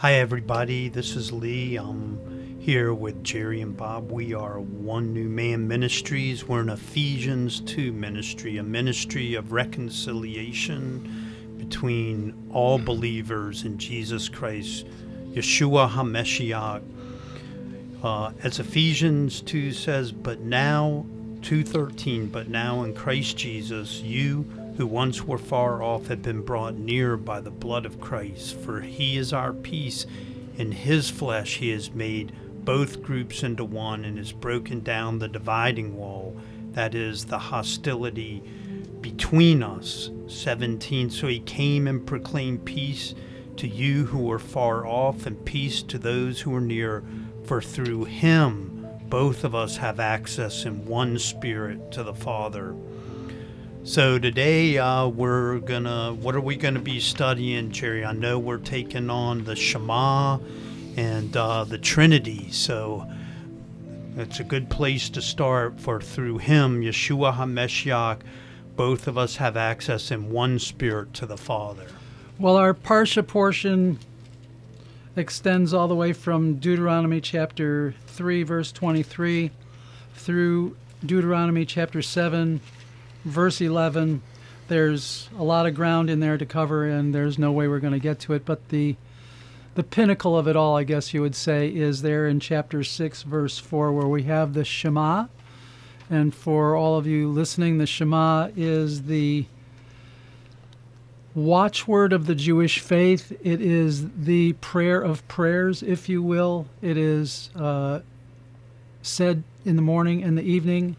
Hi, everybody. This is Lee. I'm here with Jerry and Bob. We are One New Man Ministries. We're an Ephesians 2 ministry, a ministry of reconciliation between all believers in Jesus Christ, Yeshua HaMashiach. Uh, as Ephesians 2 says, but now, 2.13, but now in Christ Jesus, you who once were far off have been brought near by the blood of Christ. For he is our peace. In his flesh he has made both groups into one and has broken down the dividing wall, that is, the hostility between us. 17. So he came and proclaimed peace to you who were far off and peace to those who are near. For through him both of us have access in one spirit to the Father. So today uh, we're gonna. What are we gonna be studying, Jerry? I know we're taking on the Shema and uh, the Trinity. So it's a good place to start. For through Him, Yeshua Hamashiach, both of us have access in one Spirit to the Father. Well, our parsha portion extends all the way from Deuteronomy chapter 3, verse 23, through Deuteronomy chapter 7, verse 11. There's a lot of ground in there to cover, and there's no way we're going to get to it. But the the pinnacle of it all, I guess you would say, is there in chapter 6, verse 4, where we have the Shema. And for all of you listening, the Shema is the watchword of the Jewish faith. It is the prayer of prayers, if you will. It is uh, said in the morning and the evening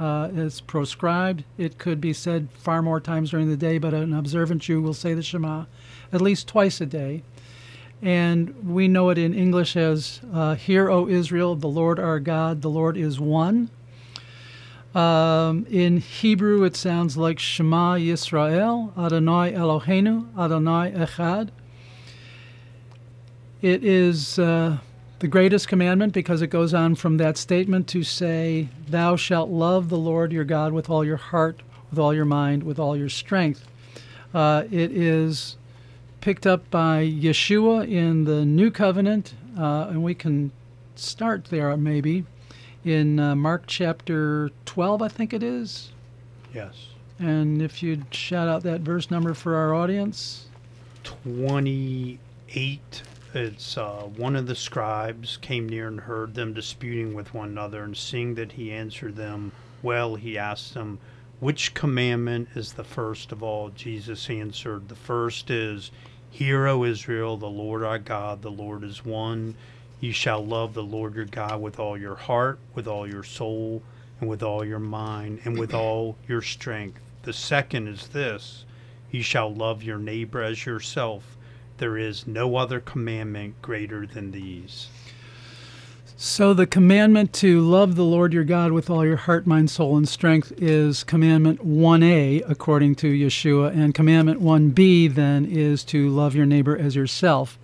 uh, is proscribed. It could be said far more times during the day, but an observant Jew will say the Shema at least twice a day. And we know it in English as uh, Hear, O Israel, the Lord our God, the Lord is one. Um, in Hebrew, it sounds like Shema Yisrael, Adonai Eloheinu, Adonai Echad. It is uh, the greatest commandment because it goes on from that statement to say, Thou shalt love the Lord your God with all your heart, with all your mind, with all your strength. Uh, it is picked up by Yeshua in the New Covenant, uh, and we can start there maybe in uh, Mark chapter 12, I think it is. Yes. And if you'd shout out that verse number for our audience 28 it's uh, one of the scribes came near and heard them disputing with one another, and seeing that he answered them well, he asked them, Which commandment is the first of all? Jesus answered, The first is, Hear, O Israel, the Lord our God, the Lord is one. You shall love the Lord your God with all your heart, with all your soul, and with all your mind, and with all your strength. The second is this You shall love your neighbor as yourself. There is no other commandment greater than these. So, the commandment to love the Lord your God with all your heart, mind, soul, and strength is commandment 1a, according to Yeshua. And commandment 1b then is to love your neighbor as yourself.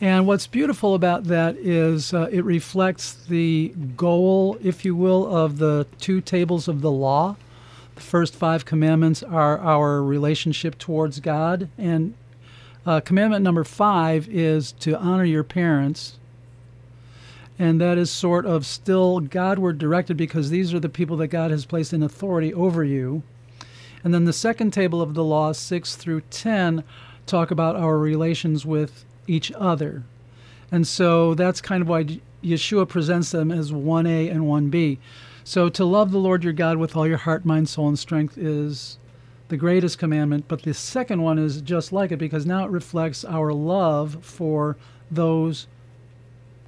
And what's beautiful about that is uh, it reflects the goal, if you will, of the two tables of the law. The first five commandments are our relationship towards God, and uh, commandment number five is to honor your parents. And that is sort of still Godward directed because these are the people that God has placed in authority over you. And then the second table of the law, 6 through 10, talk about our relations with each other. And so that's kind of why Yeshua presents them as 1A and 1B. So to love the Lord your God with all your heart, mind, soul, and strength is the greatest commandment, but the second one is just like it because now it reflects our love for those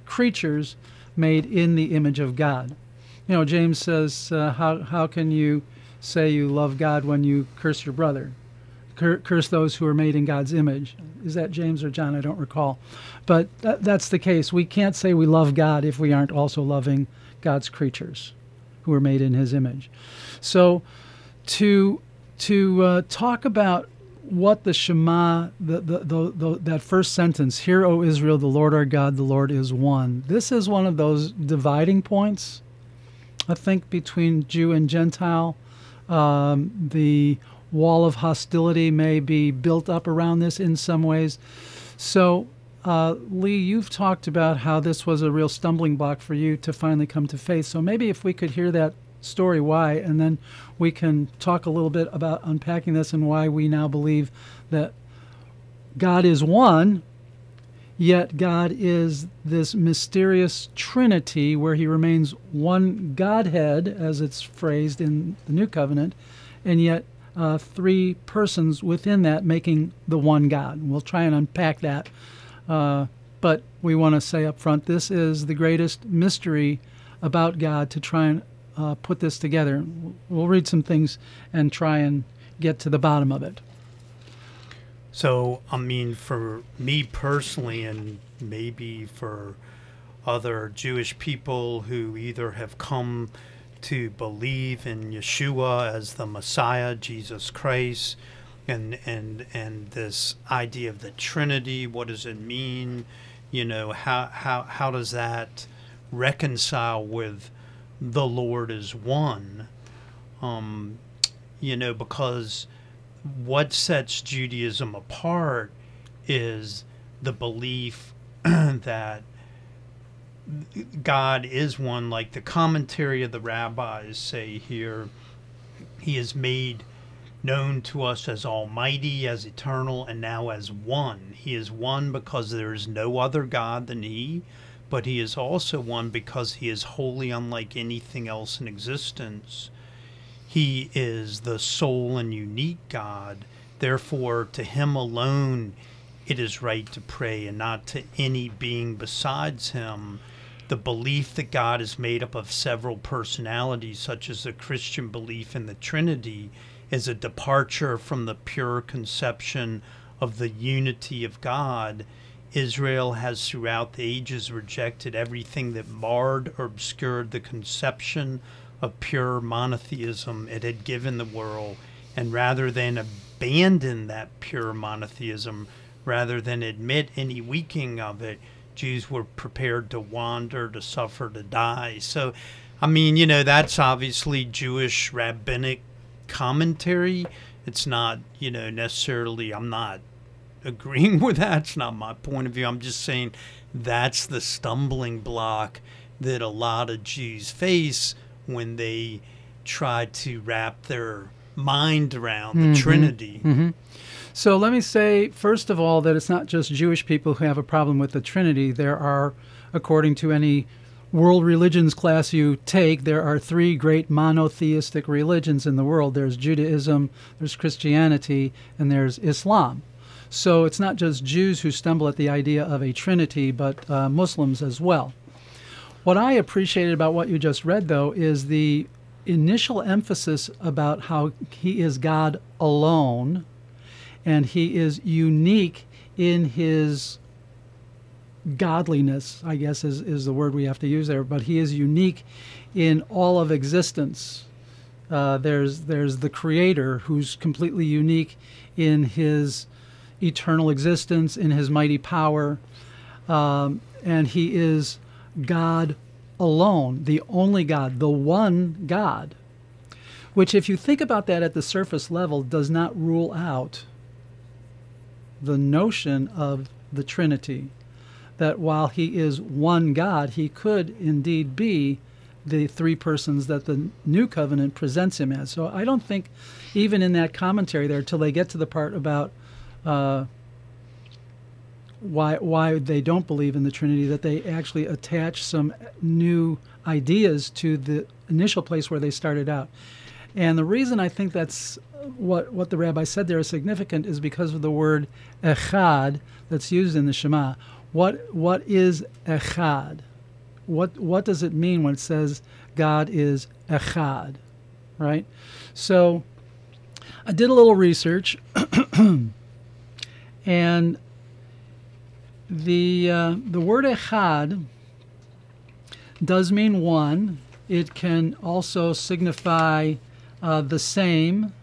creatures made in the image of God. You know, James says, uh, how, how can you say you love God when you curse your brother? Cur- curse those who are made in God's image. Is that James or John? I don't recall. But th- that's the case. We can't say we love God if we aren't also loving God's creatures who are made in his image. So to to uh, talk about what the Shema, the, the, the, that first sentence, Hear, O Israel, the Lord our God, the Lord is one. This is one of those dividing points, I think, between Jew and Gentile. Um, the wall of hostility may be built up around this in some ways. So uh, Lee, you've talked about how this was a real stumbling block for you to finally come to faith. So maybe if we could hear that story, why, and then we can talk a little bit about unpacking this and why we now believe that God is one, yet God is this mysterious Trinity where he remains one Godhead, as it's phrased in the New Covenant, and yet uh, three persons within that making the one God. We'll try and unpack that. Uh, but we want to say up front this is the greatest mystery about God to try and uh, put this together. We'll read some things and try and get to the bottom of it. So, I mean, for me personally, and maybe for other Jewish people who either have come to believe in Yeshua as the Messiah, Jesus Christ, and and and this idea of the Trinity, what does it mean? You know, how how how does that reconcile with the Lord is one? Um, you know, because what sets Judaism apart is the belief that God is one, like the commentary of the rabbis say here. He is made known to us as Almighty, as eternal, and now as one. He is one because there is no other God than He, but He is also one because He is wholly unlike anything else in existence. He is the sole and unique God. Therefore, to Him alone it is right to pray and not to any being besides Him. The belief that God is made up of several personalities, such as the Christian belief in the Trinity, is a departure from the pure conception of the unity of God. Israel has throughout the ages rejected everything that marred or obscured the conception of pure monotheism it had given the world, and rather than abandon that pure monotheism, rather than admit any weakening of it, Jews were prepared to wander, to suffer, to die. So, I mean, you know, that's obviously Jewish rabbinic commentary. It's not, you know, necessarily, I'm not agreeing with that. It's not my point of view. I'm just saying that's the stumbling block that a lot of Jews face when they try to wrap their mind around the mm-hmm. Trinity. Mm-hmm. So let me say, first of all, that it's not just Jewish people who have a problem with the Trinity. There are, according to any world religions class you take, there are three great monotheistic religions in the world there's Judaism, there's Christianity, and there's Islam. So it's not just Jews who stumble at the idea of a Trinity, but uh, Muslims as well. What I appreciated about what you just read, though, is the initial emphasis about how he is God alone and he is unique in his godliness, I guess is, is the word we have to use there, but he is unique in all of existence. Uh, there's there's the creator who's completely unique in his eternal existence, in his mighty power, um, and he is God alone, the only God, the one God, which, if you think about that at the surface level, does not rule out the notion of the Trinity. That while he is one God, he could indeed be the three persons that the new covenant presents him as. So I don't think, even in that commentary there, till they get to the part about uh, why why they don't believe in the Trinity, that they actually attach some new ideas to the initial place where they started out. And the reason I think that's what what the rabbi said there is significant is because of the word echad that's used in the Shema. What what is echad? What what does it mean when it says God is echad? Right? So I did a little research and the uh, the word echad does mean one. It can also signify uh, the same,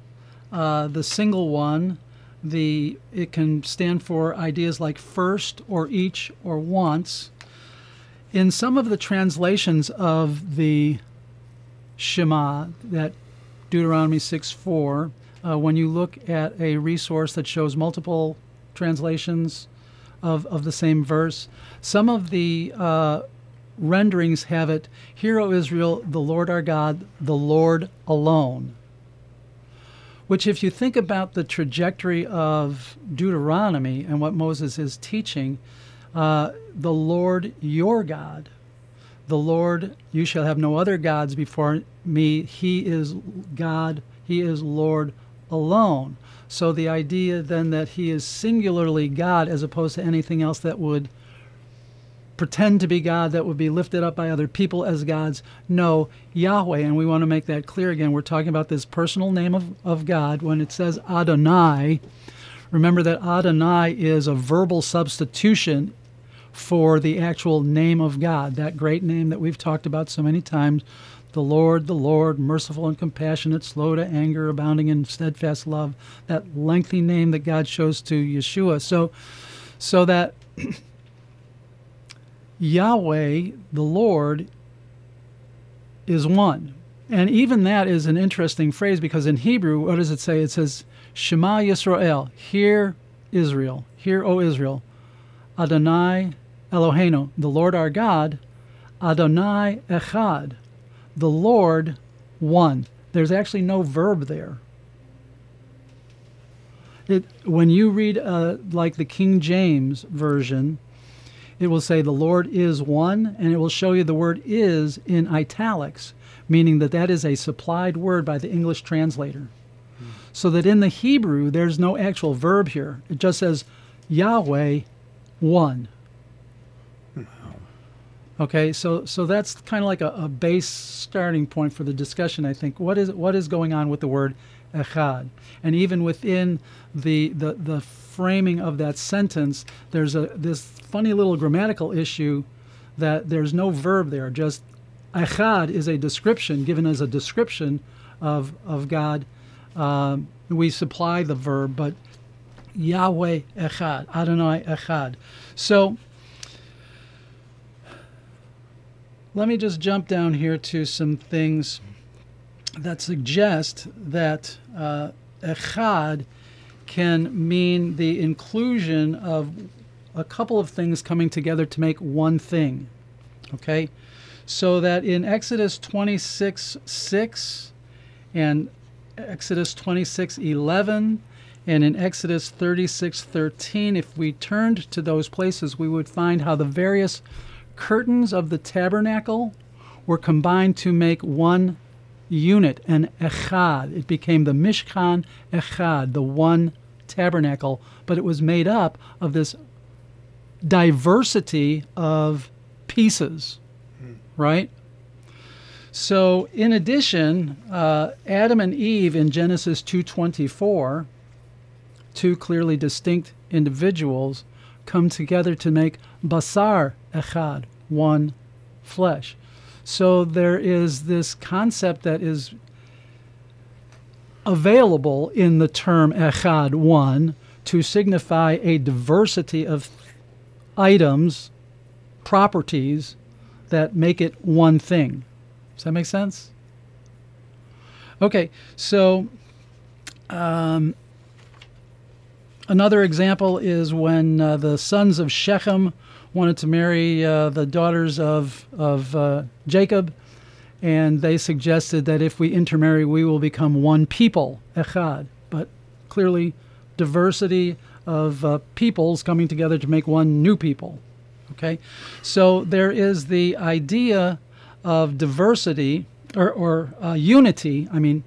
uh, the single one. The it can stand for ideas like first or each or once. In some of the translations of the Shema, that Deuteronomy 6 4, uh, when you look at a resource that shows multiple translations of, of the same verse. Some of the uh, renderings have it, Hear, O Israel, the Lord our God, the Lord alone. Which, if you think about the trajectory of Deuteronomy and what Moses is teaching, uh, the Lord your God, the Lord, you shall have no other gods before me. He is God, He is Lord alone. So the idea then that He is singularly God as opposed to anything else that would pretend to be God, that would be lifted up by other people as gods. No, Yahweh, and we want to make that clear again. We're talking about this personal name of, of God. When it says Adonai, remember that Adonai is a verbal substitution for the actual name of God, that great name that we've talked about so many times. The Lord, the Lord, merciful and compassionate, slow to anger, abounding in steadfast love. That lengthy name that God shows to Yeshua. So, so that Yahweh, the Lord, is one. And even that is an interesting phrase because in Hebrew, what does it say? It says, Shema Yisrael, hear Israel, hear, O Israel, Adonai Eloheinu, the Lord our God, Adonai Echad, the Lord one. There's actually no verb there. It, when you read uh, like the King James version, it will say the Lord is one, and it will show you the word is in italics, meaning that that is a supplied word by the English translator. So that in the Hebrew, there's no actual verb here. It just says Yahweh one. Okay, so so that's kind of like a, a, base starting point for the discussion. I think what is what is going on with the word echad, and even within the the the framing of that sentence, there's a this funny little grammatical issue that there's no verb there. Just echad is a description given as a description of of God. Um, we supply the verb, but Yahweh echad, Adonai echad. So let me just jump down here to some things that suggest that uh, echad can mean the inclusion of a couple of things coming together to make one thing. Okay? So that in Exodus 26 6 and Exodus 26 11 and in Exodus 36 13, if we turned to those places, we would find how the various curtains of the tabernacle were combined to make one unit, an echad. It became the Mishkan Echad, the one tabernacle, but it was made up of this diversity of pieces, right? So, in addition, uh, Adam and Eve in Genesis 2:24, two clearly distinct individuals, come together to make basar echad, one flesh. So there is this concept that is available in the term echad, one, to signify a diversity of items, properties that make it one thing. Does that make sense? Okay, so um, another example is when uh, the sons of Shechem wanted to marry uh, the daughters of, of uh, Jacob, and they suggested that if we intermarry, we will become one people, echad. But clearly, diversity of uh, peoples coming together to make one new people. Okay, so there is the idea of diversity or, or uh, unity. I mean,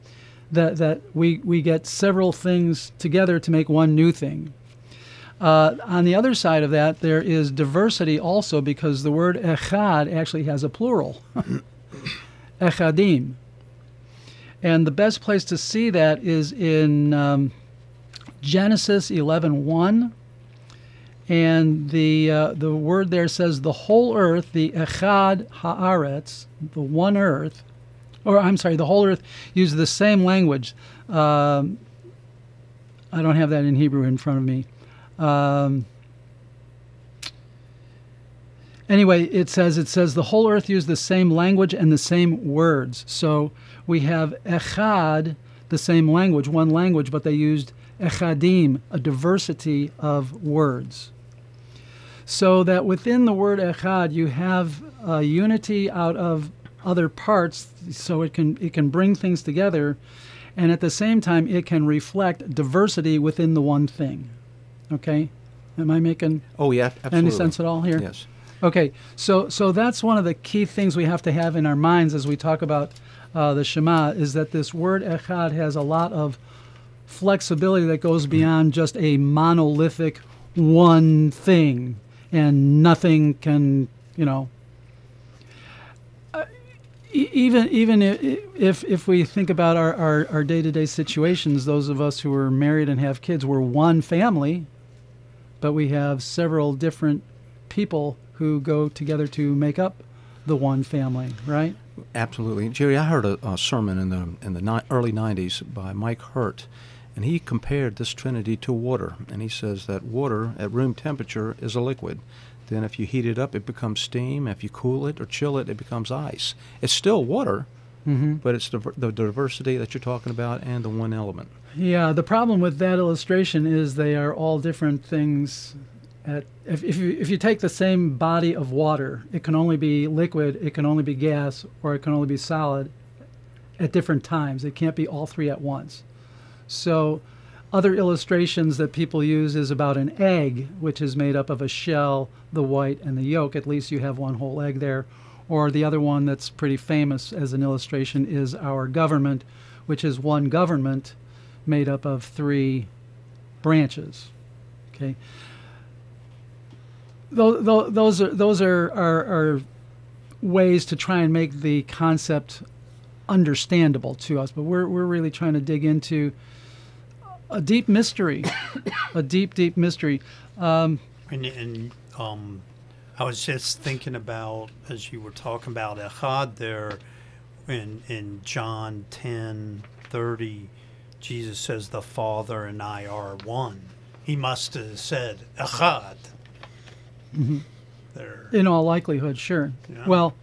that that we we get several things together to make one new thing. Uh, on the other side of that, there is diversity also because the word echad actually has a plural, echadim. And the best place to see that is in um, Genesis 11.1. And the, uh, the word there says the whole earth, the echad haaretz, the one earth, or I'm sorry, the whole earth uses the same language. Um, I don't have that in Hebrew in front of me. Um, anyway, it says it says the whole earth used the same language and the same words. So we have echad, the same language, one language, but they used echadim, a diversity of words. So that within the word echad, you have a unity out of other parts, so it can it can bring things together, and at the same time, it can reflect diversity within the one thing. Okay, am I making Oh, yeah, absolutely. any sense at all here? Yes. Okay, so so that's one of the key things we have to have in our minds as we talk about uh, the Shema is that this word echad has a lot of flexibility that goes beyond just a monolithic one thing, and nothing can you know. Even even if if we think about our, our, our day-to-day situations, those of us who are married and have kids, we're one family, but we have several different people who go together to make up the one family, right? Absolutely, Jerry. I heard a, a sermon in the in the ni- early '90s by Mike Hurt, and he compared this Trinity to water. And he says that water at room temperature is a liquid. Then, if you heat it up, it becomes steam. If you cool it or chill it, it becomes ice. It's still water, Mm-hmm. but it's the, the diversity that you're talking about and the one element. Yeah, the problem with that illustration is they are all different things. At if if you if you take the same body of water, it can only be liquid, it can only be gas, or it can only be solid at different times. It can't be all three at once. So, other illustrations that people use is about an egg, which is made up of a shell, the white, and the yolk. At least you have one whole egg there. Or the other one that's pretty famous as an illustration is our government, which is one government made up of three branches. Okay. Those, those are those are, are, are ways to try and make the concept understandable to us, but we're we're really trying to dig into a deep mystery, a deep deep mystery. Um, And, and um, I was just thinking about as you were talking about Echad there, in in John ten thirty, Jesus says, "The Father and I are one." He must have said Echad. There. in all likelihood, sure. Yeah. Well,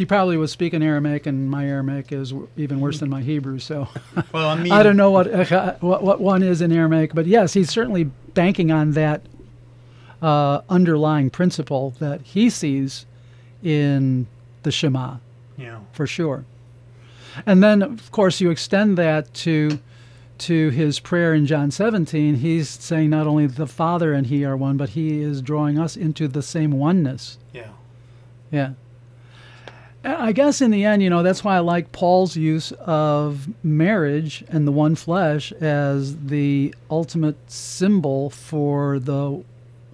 he probably was speaking Aramaic, and my Aramaic is w- even worse than my Hebrew. So Well, I mean, I don't know what, echa- what what one is in Aramaic, but yes, he's certainly banking on that uh, underlying principle that he sees in the Shema Yeah. for sure. And then, of course, you extend that to to his prayer in John 17. He's saying not only the Father and He are one, but He is drawing us into the same oneness. Yeah. Yeah. I guess in the end, you know, that's why I like Paul's use of marriage and the one flesh as the ultimate symbol for the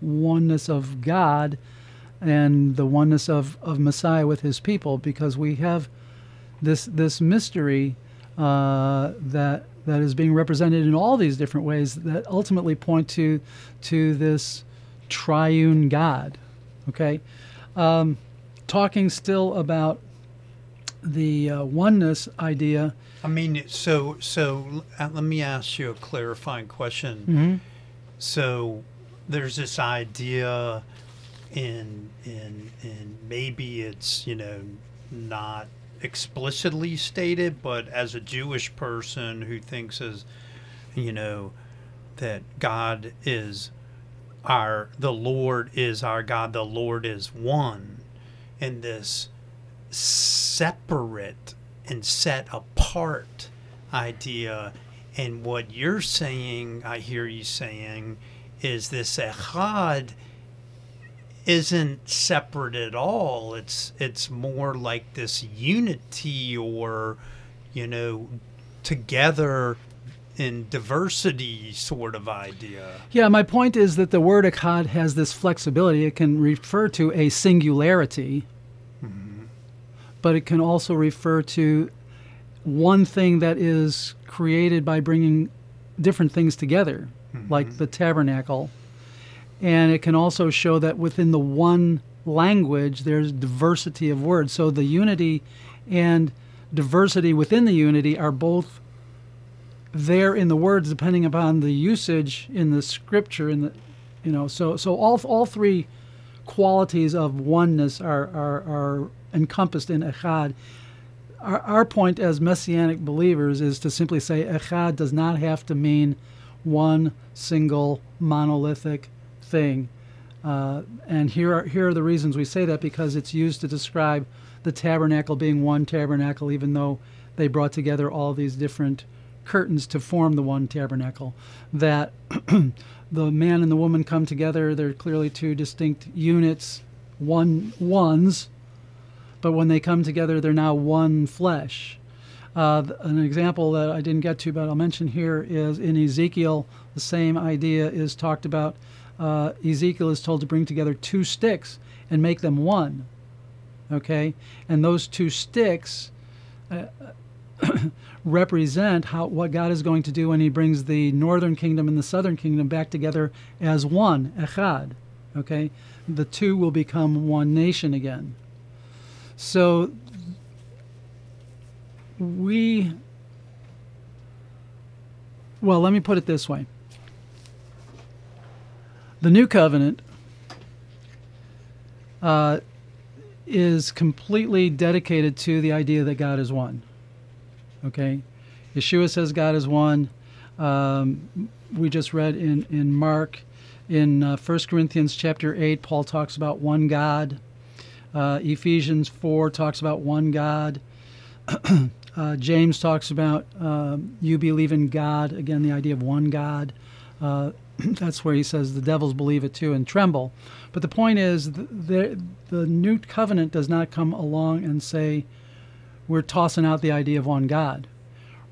oneness of God and the oneness of, of Messiah with his people because we have this this mystery uh, that that is being represented in all these different ways that ultimately point to to this triune God. Okay, um, talking still about the uh, oneness idea. I mean, so so uh, let me ask you a clarifying question. Mhm. So there's this idea in in in maybe it's you know not explicitly stated, but as a Jewish person who thinks as you know that God is our the Lord is our God, the Lord is one, and this separate and set apart idea. And what you're saying, I hear you saying, is this echad isn't separate at all. It's it's more like this unity or, you know, together in diversity sort of idea. Yeah, my point is that the word echad has this flexibility. It can refer to a singularity, but it can also refer to one thing that is created by bringing different things together, like mm-hmm. the tabernacle. And it can also show that within the one language, there's diversity of words. So the unity and diversity within the unity are both there in the words depending upon the usage in the scripture in the you know so so all all three qualities of oneness are are, are encompassed in echad. Our, our point as messianic believers is to simply say echad does not have to mean one single monolithic thing. Uh, and here are, here are the reasons we say that because it's used to describe the tabernacle being one tabernacle, even though they brought together all these different curtains to form the one tabernacle. That the man and the woman come together, they're clearly two distinct units, one ones, but when they come together, they're now one flesh. Uh, an example that I didn't get to, but I'll mention here, is in Ezekiel, the same idea is talked about. Uh, Ezekiel is told to bring together two sticks and make them one. Okay? And those two sticks uh, represent how what God is going to do when He brings the northern kingdom and the southern kingdom back together as one, echad. Okay? The two will become one nation again. So we well let me put it this way the new covenant uh, is completely dedicated to the idea that god is one okay yeshua says god is one um, we just read in, in mark in uh, 1 corinthians chapter 8 paul talks about one god uh, ephesians 4 talks about one god Uh, James talks about um, you believe in God. Again, the idea of one God. Uh, that's where he says the devils believe it too and tremble. But the point is, the, the, the new covenant does not come along and say we're tossing out the idea of one God.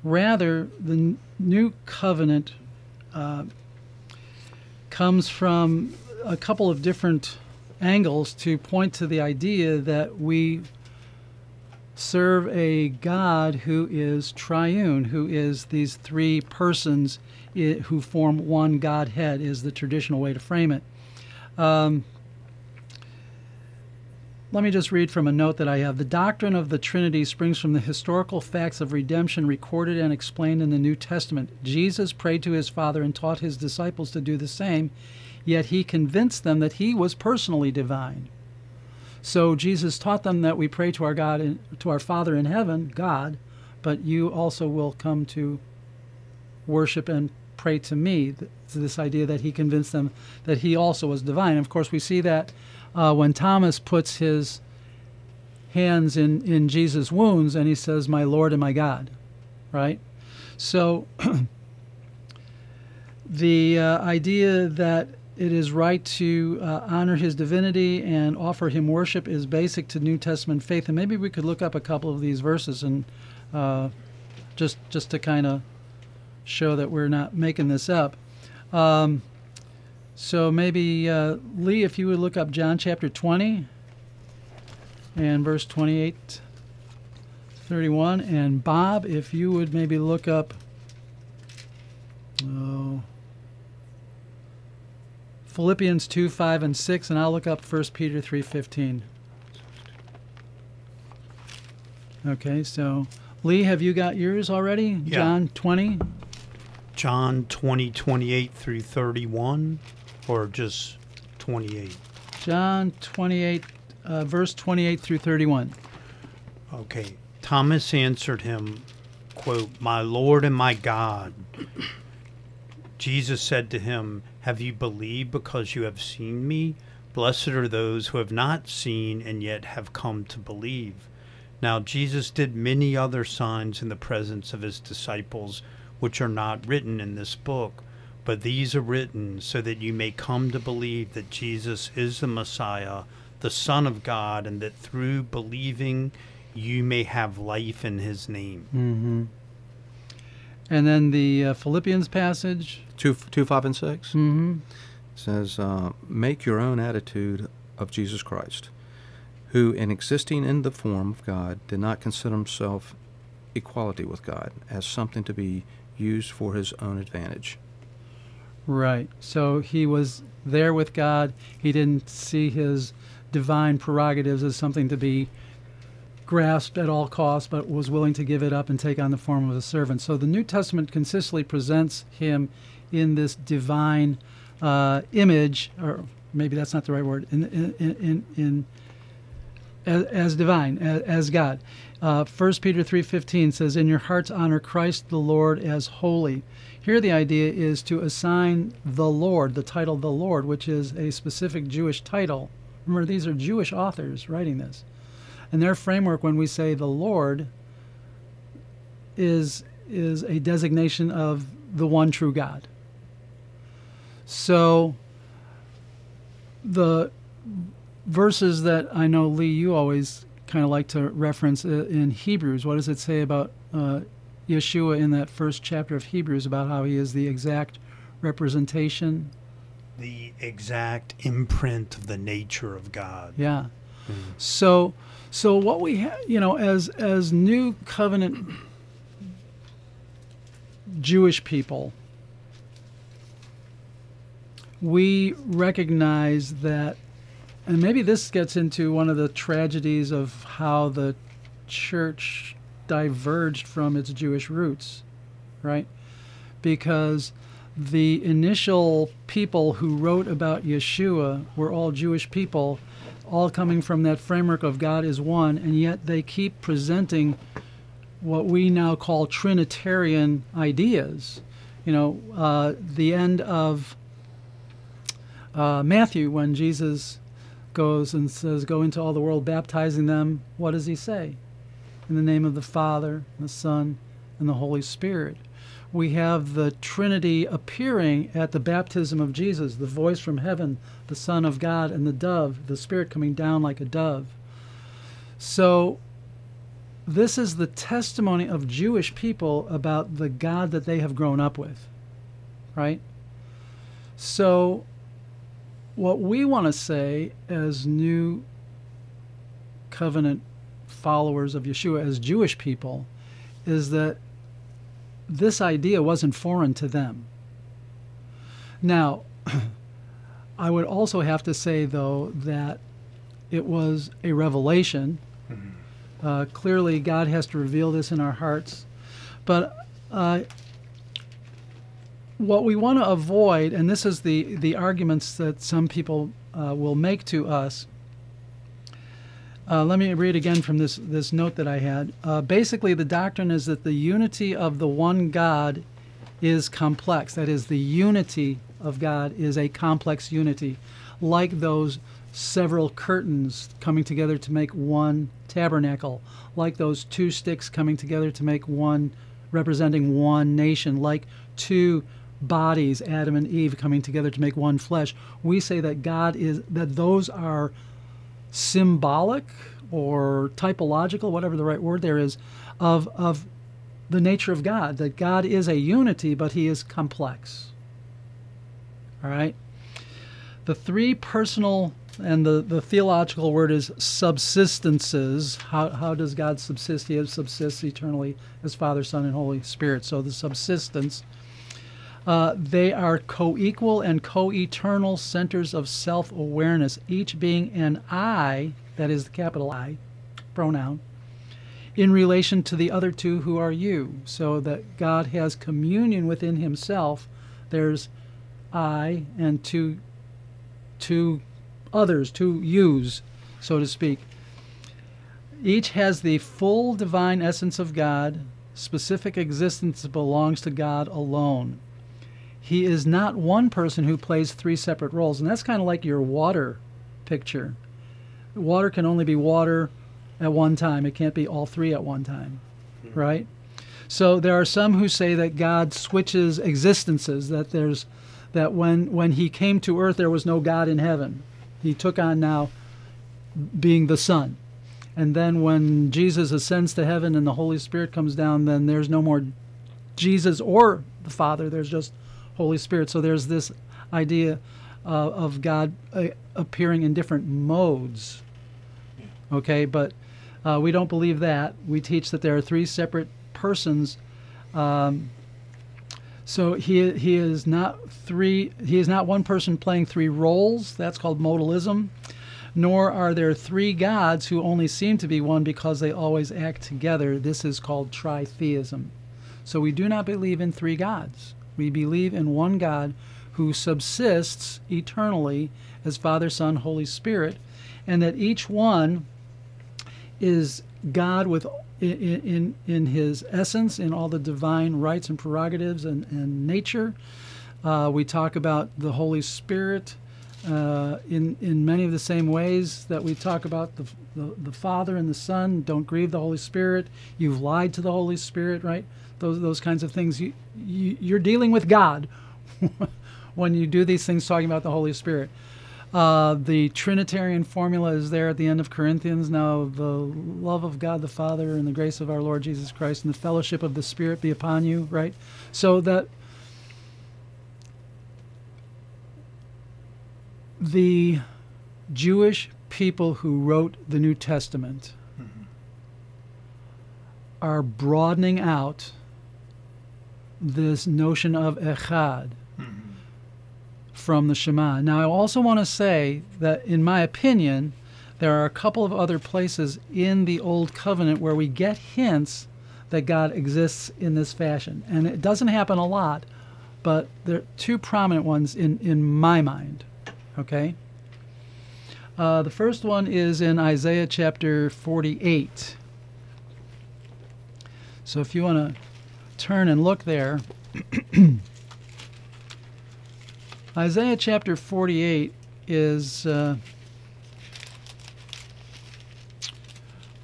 Rather, the new covenant uh, comes from a couple of different angles to point to the idea that we serve a God who is triune, who is these three persons who form one Godhead, is the traditional way to frame it. Um, let me just read from a note that I have. The doctrine of the Trinity springs from the historical facts of redemption recorded and explained in the New Testament. Jesus prayed to his Father and taught his disciples to do the same, yet he convinced them that he was personally divine. So Jesus taught them that we pray to our God, to our Father in heaven, God, but you also will come to worship and pray to me. This idea that he convinced them that he also was divine. Of course, we see that uh, when Thomas puts his hands in, in Jesus' wounds and he says, My Lord and my God, right? So the uh, idea that it is right to uh, honor his divinity and offer him worship is basic to New Testament faith. And maybe we could look up a couple of these verses and uh, just just to kind of show that we're not making this up. Um, so maybe uh, Lee, if you would look up John chapter 20 and verse 28, 31, and Bob, if you would maybe look up. Oh. Philippians 2, 5, and 6, and I'll look up 1 Peter 3, 15. Okay, so Lee, have you got yours already? Yeah. John 20? John 20, 28 through 31, or just 28? John 28, uh, verse 28 through 31. Okay. Thomas answered him, quote, My Lord and my God. Jesus said to him, Have you believed because you have seen me? Blessed are those who have not seen and yet have come to believe. Now Jesus did many other signs in the presence of his disciples, which are not written in this book, but these are written so that you may come to believe that Jesus is the Messiah, the Son of God, and that through believing you may have life in his name. Mm-hmm. And then the uh, Philippians passage. 2, 2 5, and 6 Mm-hmm. says, uh, Make your own attitude of Jesus Christ, who, in existing in the form of God, did not consider himself equality with God as something to be used for his own advantage. Right. So he was there with God. He didn't see his divine prerogatives as something to be grasped at all costs, but was willing to give it up and take on the form of a servant. So the New Testament consistently presents him in this divine uh, image, or maybe that's not the right word, in, in, in, in as, as divine, as, as God. Uh, 1 Peter 3:15 says, "In your hearts honor Christ the Lord as holy." Here the idea is to assign the Lord, the title the Lord, which is a specific Jewish title. Remember, these are Jewish authors writing this. And their framework when we say the Lord is is a designation of the one true God. So the verses that I know Lee you always kind of like to reference uh, in Hebrews. What does it say about uh, Yeshua in that first chapter of Hebrews about how he is the exact representation? The exact imprint of the nature of God. Yeah. Mm. So, so what we have, you know, as as new covenant Jewish people, we recognize that, and maybe this gets into one of the tragedies of how the church diverged from its Jewish roots, right? Because the initial people who wrote about Yeshua were all Jewish people, all coming from that framework of God is one, and yet they keep presenting what we now call Trinitarian ideas. You know, uh, the end of uh, Matthew, when Jesus goes and says, Go into all the world, baptizing them, what does he say? In the name of the Father, the Son, and the Holy Spirit. We have the Trinity appearing at the baptism of Jesus, the voice from heaven, the Son of God, and the dove, the Spirit coming down like a dove. So this is the testimony of Jewish people about the God that they have grown up with, right? So, what we want to say as new covenant followers of Yeshua, as Jewish people, is that this idea wasn't foreign to them. Now, I would also have to say, though, that it was a revelation. Mm-hmm uh, clearly, God has to reveal this in our hearts. But uh, what we want to avoid, and this is the, the arguments that some people uh, will make to us. Uh, let me read again from this, this note that I had. Uh, basically, the doctrine is that the unity of the one God is complex. That is, the unity of God is a complex unity, like those several curtains coming together to make one tabernacle, like those two sticks coming together to make one, representing one nation, like two bodies, Adam and Eve, coming together to make one flesh. We say that God is, that those are symbolic or typological, whatever the right word there is, of, of the nature of God, that God is a unity, but he is complex. All right? The three personal and the, the theological word is subsistences. How, how does God subsist? He subsists eternally as Father, Son, and Holy Spirit. So the subsistence. Uh, they are co equal and co eternal centers of self awareness, each being an I, that is the capital I pronoun, in relation to the other two who are you. So that God has communion within himself. There's I and two, two others to use, so to speak. Each has the full divine essence of God. Specific existence belongs to God alone. He is not one person who plays three separate roles, and that's kind of like your water picture. Water can only be water at one time, it can't be all three at one time, mm-hmm. right? So there are some who say that God switches existences, that there's that when when he came to earth there was no God in heaven. He took on now being the Son. And then when Jesus ascends to heaven and the Holy Spirit comes down, then there's no more Jesus or the Father. There's just Holy Spirit. So there's this idea uh, of God uh, appearing in different modes. Okay, but uh, we don't believe that. We teach that there are three separate persons. Um, so he he is not three. He is not one person playing three roles. That's called modalism. Nor are there three gods who only seem to be one because they always act together. This is called tritheism. So we do not believe in three gods. We believe in one God who subsists eternally as Father, Son, Holy Spirit, and that each one is God with in, in in his essence, in all the divine rights and prerogatives and, and nature. Uh, we talk about the Holy Spirit uh, in in many of the same ways that we talk about the, the the Father and the Son. Don't grieve the Holy Spirit. You've lied to the Holy Spirit, right? Those those kinds of things. You, you you're dealing with God when you do these things, talking about the Holy Spirit. Uh, the Trinitarian formula is there at the end of Corinthians. Now, the love of God the Father and the grace of our Lord Jesus Christ and the fellowship of the Spirit be upon you, right? So that the Jewish people who wrote the New Testament mm-hmm. are broadening out this notion of echad from the Shema. Now, I also want to say that, in my opinion, there are a couple of other places in the Old Covenant where we get hints that God exists in this fashion. And it doesn't happen a lot, but there are two prominent ones in, in my mind. Okay? Uh, the first one is in Isaiah chapter 48. So if you want to turn and look there. Isaiah chapter 48 is uh,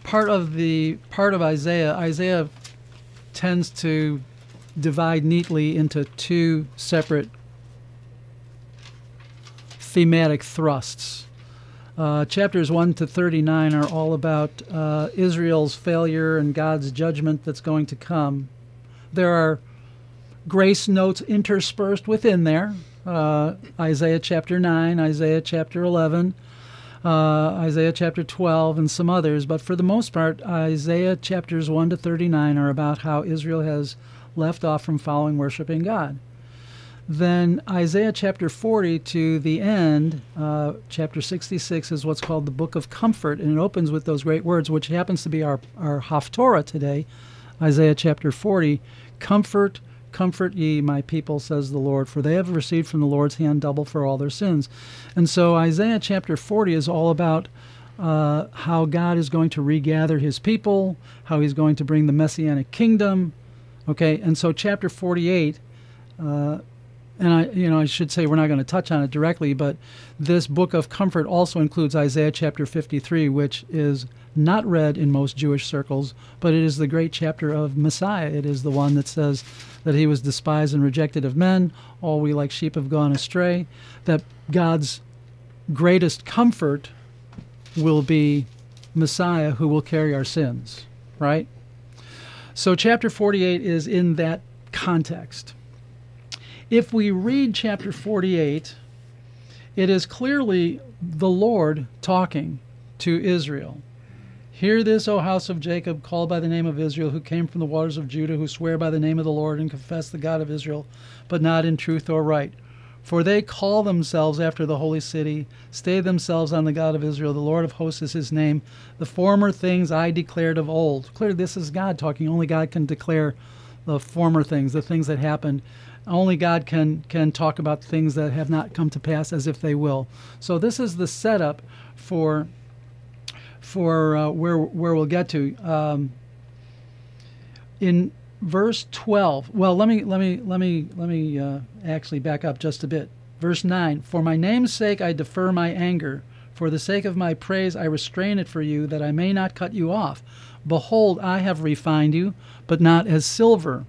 part of the part of Isaiah. Isaiah tends to divide neatly into two separate thematic thrusts. Uh, chapters 1 to 39 are all about uh, Israel's failure and God's judgment that's going to come. There are grace notes interspersed within there uh, Isaiah chapter 9, Isaiah chapter 11, uh, Isaiah chapter 12, and some others. But for the most part, Isaiah chapters 1 to 39 are about how Israel has left off from following worshiping God. Then Isaiah chapter 40 to the end, uh, chapter 66 is what's called the Book of Comfort, and it opens with those great words, which happens to be our, our Haftorah today, Isaiah chapter 40 Comfort, Comfort ye, my people, says the Lord, for they have received from the Lord's hand double for all their sins. And so Isaiah chapter 40 is all about uh, how God is going to regather his people, how he's going to bring the messianic kingdom. Okay, and so chapter 48, uh, and I, you know, I should say we're not going to touch on it directly, but this book of comfort also includes Isaiah chapter 53, which is not read in most Jewish circles, but it is the great chapter of Messiah. It is the one that says that he was despised and rejected of men, all we like sheep have gone astray, that God's greatest comfort will be Messiah who will carry our sins, right? So, chapter 48 is in that context. If we read chapter 48, it is clearly the Lord talking to Israel. Hear this, O house of Jacob, called by the name of Israel, who came from the waters of Judah, who swear by the name of the Lord and confess the God of Israel, but not in truth or right. For they call themselves after the holy city, stay themselves on the God of Israel. The Lord of hosts is his name. The former things I declared of old. Clearly, this is God talking. Only God can declare the former things, the things that happened. Only God can can talk about things that have not come to pass as if they will. So this is the setup for for uh, where where we'll get to. Um, in verse 12, well, let me let me let me let me uh, actually back up just a bit. Verse 9: For my name's sake I defer my anger. For the sake of my praise I restrain it for you, that I may not cut you off. Behold, I have refined you, but not as silver.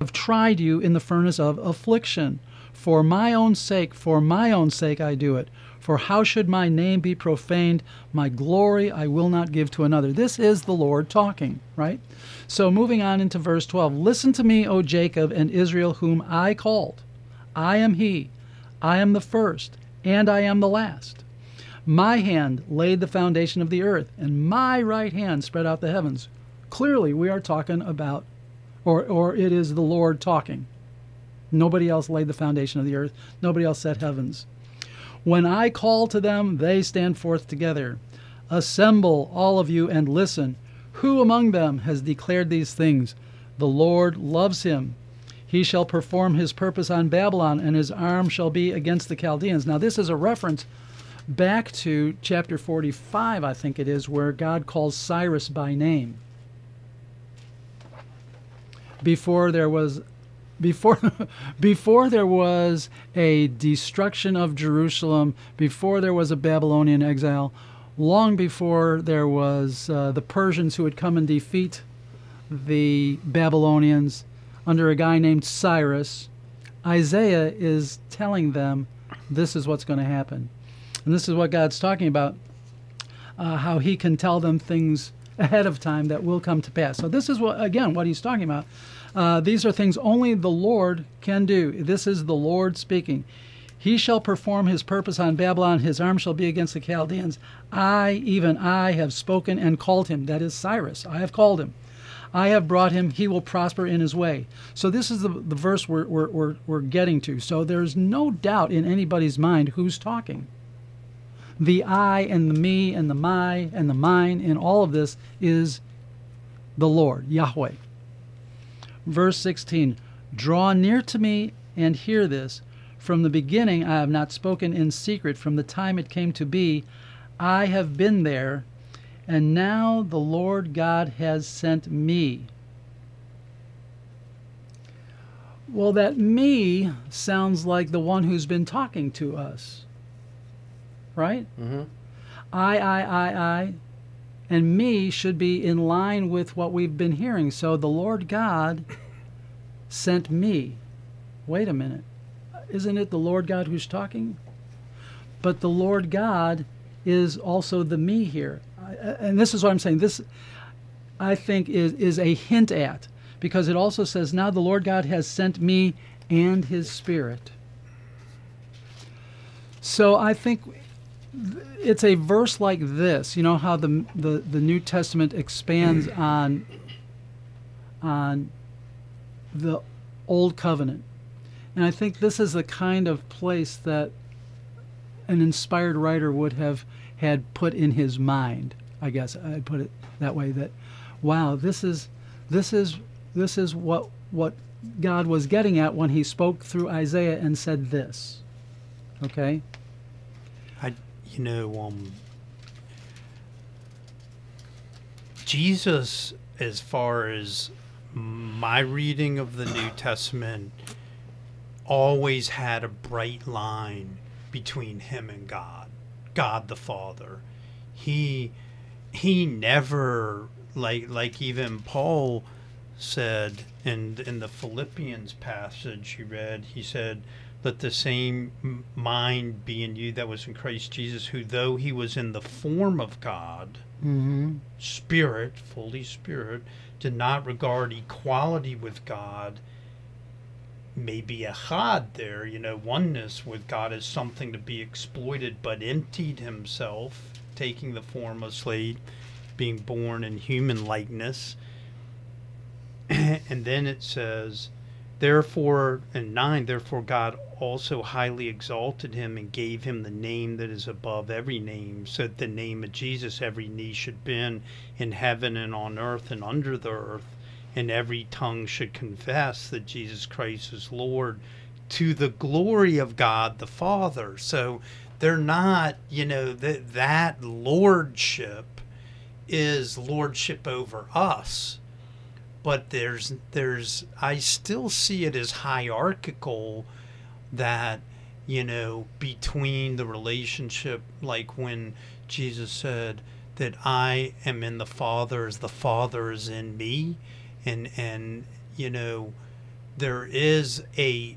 I've tried you in the furnace of affliction. For my own sake, for my own sake I do it. For how should my name be profaned? My glory I will not give to another. This is the Lord talking, right? So moving on into verse 12 Listen to me, O Jacob and Israel, whom I called. I am he. I am the first, and I am the last. My hand laid the foundation of the earth, and my right hand spread out the heavens. Clearly, we are talking about, or, or it is the Lord talking. Nobody else laid the foundation of the earth, nobody else set heavens. When I call to them, they stand forth together. Assemble, all of you, and listen. Who among them has declared these things? The Lord loves him. He shall perform his purpose on Babylon, and his arm shall be against the Chaldeans. Now, this is a reference back to chapter 45, I think it is, where God calls Cyrus by name. Before there was before before there was a destruction of Jerusalem, before there was a Babylonian exile, long before there was uh, the Persians who would come and defeat the Babylonians under a guy named Cyrus, Isaiah is telling them this is what's going to happen. And this is what God's talking about uh, how he can tell them things ahead of time that will come to pass. So, this is what, again, what he's talking about. Uh, these are things only the Lord can do. This is the Lord speaking. He shall perform his purpose on Babylon. His arm shall be against the Chaldeans. I, even I, have spoken and called him. That is Cyrus. I have called him. I have brought him. He will prosper in his way. So, this is the, the verse we're, we're, we're, we're getting to. So, there's no doubt in anybody's mind who's talking. The I and the me and the my and the mine in all of this is the Lord, Yahweh. Verse 16 Draw near to me and hear this. From the beginning I have not spoken in secret. From the time it came to be, I have been there, and now the Lord God has sent me. Well, that me sounds like the one who's been talking to us. Right? Mm-hmm. I, I, I, I, and me should be in line with what we've been hearing. So the Lord God sent me. Wait a minute. Isn't it the Lord God who's talking? But the Lord God is also the me here. And this is what I'm saying. This, I think, is, is a hint at, because it also says, Now the Lord God has sent me and his Spirit. So I think it's a verse like this. You know how the the, the New Testament expands mm. on on the old covenant, and I think this is the kind of place that an inspired writer would have had put in his mind. I guess I'd put it that way. That wow, this is this is this is what what God was getting at when He spoke through Isaiah and said this. Okay. You know, um, Jesus, as far as my reading of the New Testament, always had a bright line between him and God, God the Father. He he never like like even Paul said in in the Philippians passage you read, he said, "Let the same mind be in you that was in Christ Jesus, who though he was in the form of God, Mm-hmm. spirit, fully spirit, did not regard equality with God." Maybe echad there, you know, oneness with God as something to be exploited, but emptied himself, taking the form of slave, being born in human likeness. and then it says, Therefore, in 9, therefore God also highly exalted him and gave him the name that is above every name, so that the name of Jesus every knee should bend in heaven and on earth and under the earth, and every tongue should confess that Jesus Christ is Lord to the glory of God the Father. So they're not, you know, that that lordship is lordship over us. But there's there's I still see it as hierarchical that you know between the relationship like when Jesus said that I am in the Father as the Father is in me. And and you know there is a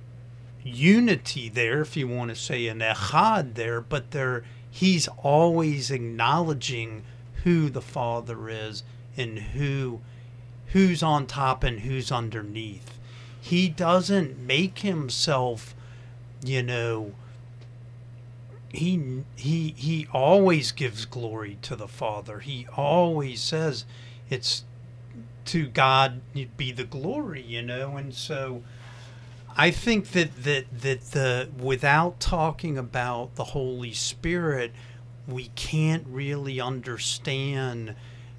unity there if you want to say an echad there but there he's always acknowledging who the father is and who who's on top and who's underneath. He doesn't make himself you know he he he always gives glory to the father. He always says it's to God be the glory, you know, and so I think that that that the without talking about the Holy Spirit, we can't really understand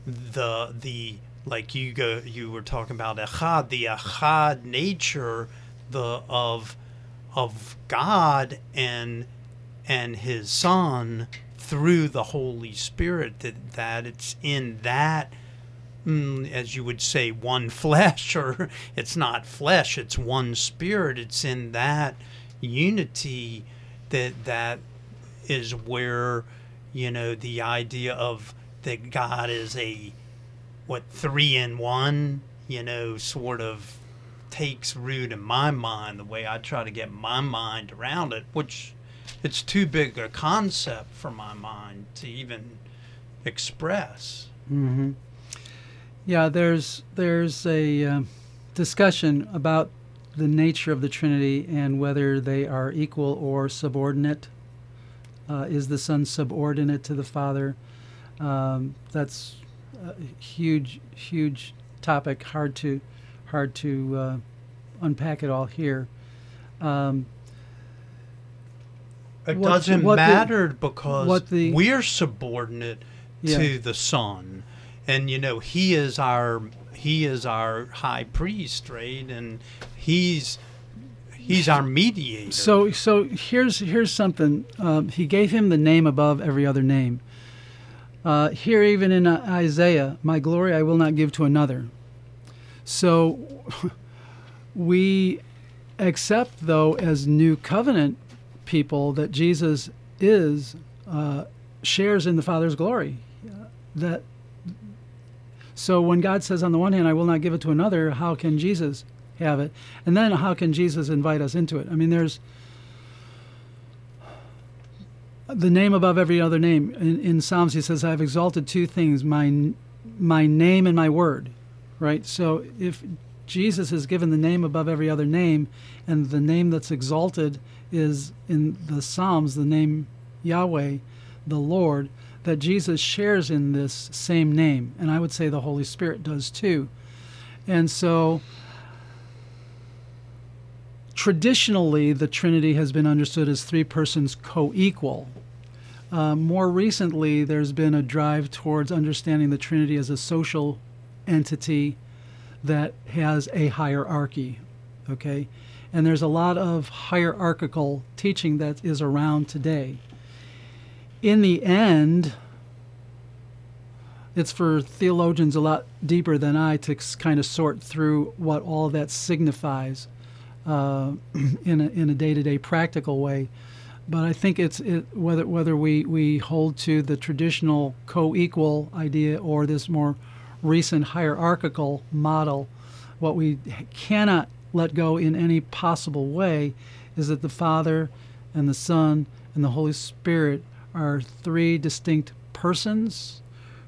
the the like you go you were talking about echad the echad nature the of of God and and his son through the Holy Spirit that, that it's in that mm, as you would say one flesh or it's not flesh it's one spirit. It's in that unity that that is where you know the idea of that God is a what three in one you know sort of takes root in my mind the way I try to get my mind around it which it's too big a concept for my mind to even express Mm-hmm. Yeah, there's there's a uh, discussion about the nature of the Trinity and whether they are equal or subordinate. Uh, is the Son subordinate to the Father? Um, that's a huge, huge topic. Hard to, hard to uh, unpack it all here. Um, It What- doesn't what the- matter because what the- we're subordinate Yeah. to the Son, and you know He is our He is our High Priest, right? And He's He's our mediator. So, so here's here's something. Um, he gave him the name above every other name. Uh, here, even in uh, Isaiah, "My glory I will not give to another." So, we accept, though, as new covenant people, that Jesus is uh, shares in the Father's glory. That. So when God says, on the one hand, I will not give it to another, how can Jesus have it? And then how can Jesus invite us into it? I mean, there's the name above every other name. In, in Psalms, he says, I've exalted two things my, my name and my word, right? So if Jesus is given the name above every other name, and the name that's exalted is in the Psalms, the name Yahweh, the Lord, that Jesus shares in this same name. And I would say the Holy Spirit does too. And so traditionally, the Trinity has been understood as three persons co equal. Uh, more recently, there's been a drive towards understanding the Trinity as a social entity that has a hierarchy. Okay? And there's a lot of hierarchical teaching that is around today. In the end, it's for theologians a lot deeper than I to kind of sort through what all that signifies uh, in a in a day to day practical way. But I think it's it, whether whether we, we hold to the traditional co-equal idea or this more recent hierarchical model, what we cannot let go in any possible way is that the Father and the Son and the Holy Spirit are three distinct persons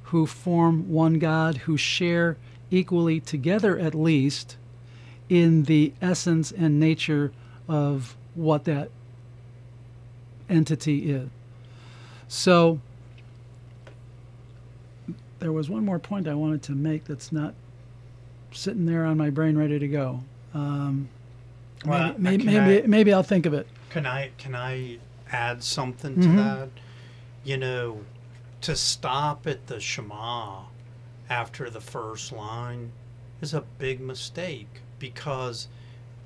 who form one God, who share equally together at least in the essence and nature of what that entity is. So there was one more point I wanted to make that's not sitting there on my brain ready to go. Um, Well, maybe, can maybe, I- maybe I'll think of it. Can I can I add something Mhm. to that? You know, to stop at the Shema after the first line is a big mistake because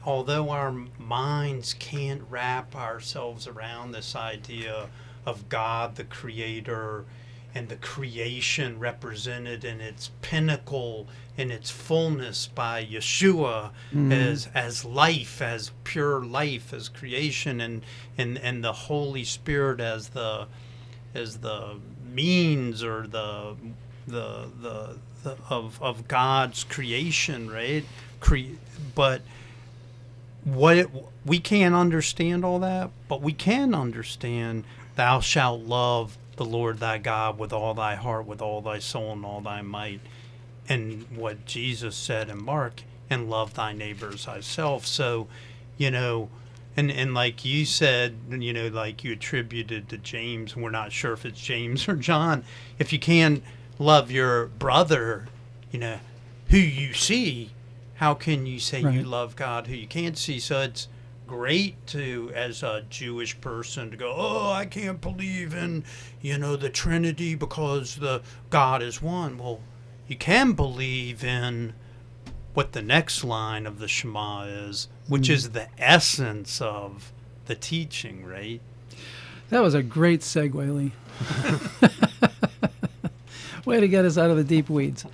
although our minds can't wrap ourselves around this idea of God the creator and the creation represented in its pinnacle in its fullness by Yeshua mm-hmm. as as life as pure life as creation and and and the Holy Spirit as the as the means or the the the, the of of God's creation right? Cre- but what it, we can't understand all that, but we can understand thou shalt love the Lord thy God with all thy heart, with all thy soul, and all thy might. And what Jesus said in Mark, and love thy neighbors thyself. So, you know, and, and like you said, you know, like you attributed to James, we're not sure if it's James or John. If you can love your brother, you know, who you see, how can you say you love God who you can't see? So it's great to, as a Jewish person, to go, oh, I can't believe in, you know, the Trinity because the God is one. Well, you can believe in what the next line of the Shema is, which is hmm. the essence of the teaching, right? That was a great segue, Lee. Way to get us out of the deep weeds.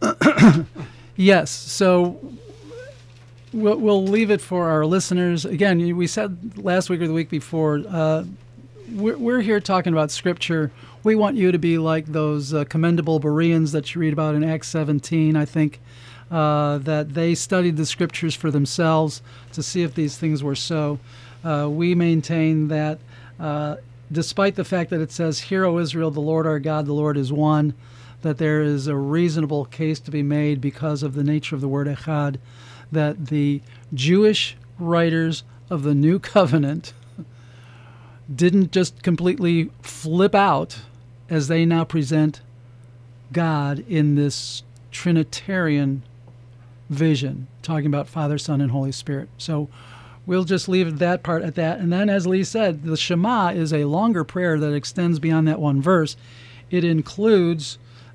yes, so we'll, we'll, leave it for our listeners. Again, we said last week or the week before, uh, we're, we're, here talking about Scripture. We want you to be like those uh, commendable Bereans that you read about in Acts 17, I think, uh, that they studied the Scriptures for themselves to see if these things were so. Uh, we maintain that uh, despite the fact that it says, Hear, O Israel, the Lord our God, the Lord is one, that there is a reasonable case to be made because of the nature of the word echad, that the Jewish writers of the New Covenant didn't just completely flip out as they now present God in this Trinitarian vision, talking about Father, Son, and Holy Spirit. So we'll just leave that part at that. And then, as Lee said, the Shema is a longer prayer that extends beyond that one verse. It includes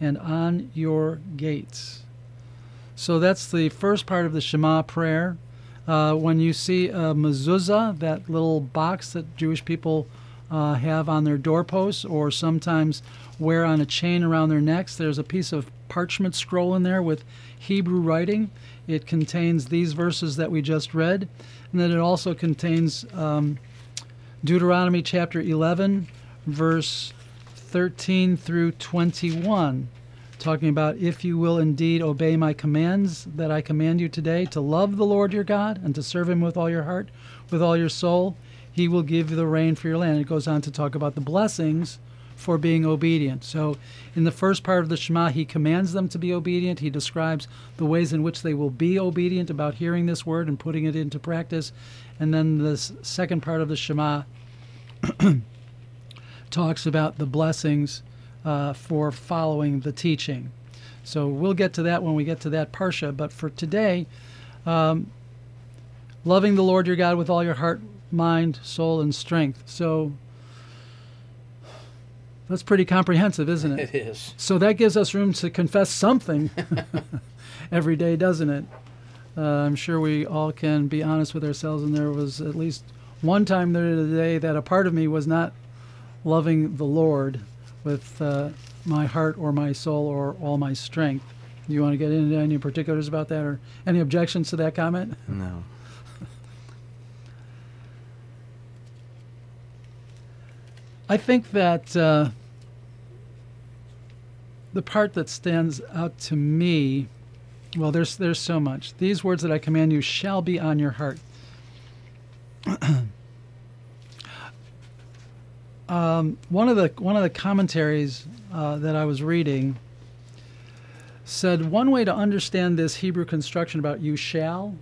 and on your gates. So that's the first part of the Shema prayer. Uh, when you see a mezuzah, that little box that Jewish people uh, have on their doorposts or sometimes wear on a chain around their necks, there's a piece of parchment scroll in there with Hebrew writing. It contains these verses that we just read, and then it also contains um, Deuteronomy chapter 11, verse 13 through 21, talking about if you will indeed obey my commands that I command you today to love the Lord your God and to serve him with all your heart, with all your soul, he will give you the rain for your land. It goes on to talk about the blessings for being obedient. So, in the first part of the Shema, he commands them to be obedient. He describes the ways in which they will be obedient about hearing this word and putting it into practice. And then the second part of the Shema talks about the blessings uh, for following the teaching. So, we'll get to that when we get to that Parsha. But for today, um, loving the Lord your God with all your heart, mind, soul, and strength. So, that's pretty comprehensive, isn't it? It is. So that gives us room to confess something every day, doesn't it? Uh, I'm sure we all can be honest with ourselves, and there was at least one time there the day that a part of me was not loving the Lord with uh, my heart or my soul or all my strength. Do you want to get into any particulars about that or any objections to that comment? No. I think that uh, the part that stands out to me, well, there's there's so much. These words that I command you shall be on your heart. um, one of the one of the commentaries uh, that I was reading said one way to understand this Hebrew construction about you shall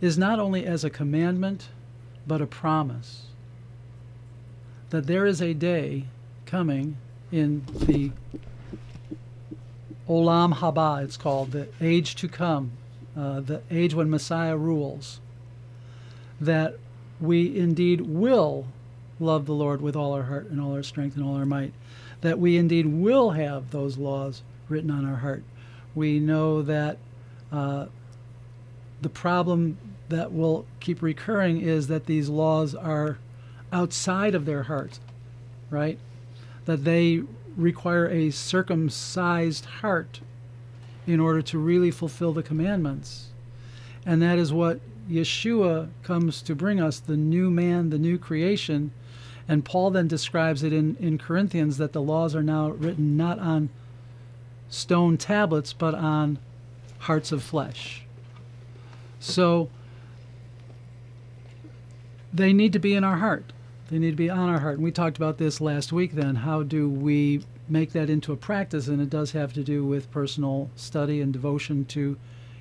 is not only as a commandment but a promise that there is a day coming in the Olam Haba, it's called, the age to come, uh, the age when Messiah rules, that we indeed will love the Lord with all our heart and all our strength and all our might, that we indeed will have those laws written on our heart. We know that uh, the problem that will keep recurring is that these laws are outside of their heart, right? That they require a circumcised heart in order to really fulfill the commandments. And that is what Yeshua comes to bring us the new man, the new creation. And Paul then describes it in, in Corinthians that the laws are now written not on stone tablets, but on hearts of flesh. So they need to be in our heart. They need to be on our heart. And we talked about this last week then. How do we make that into a practice? And it does have to do with personal study and devotion to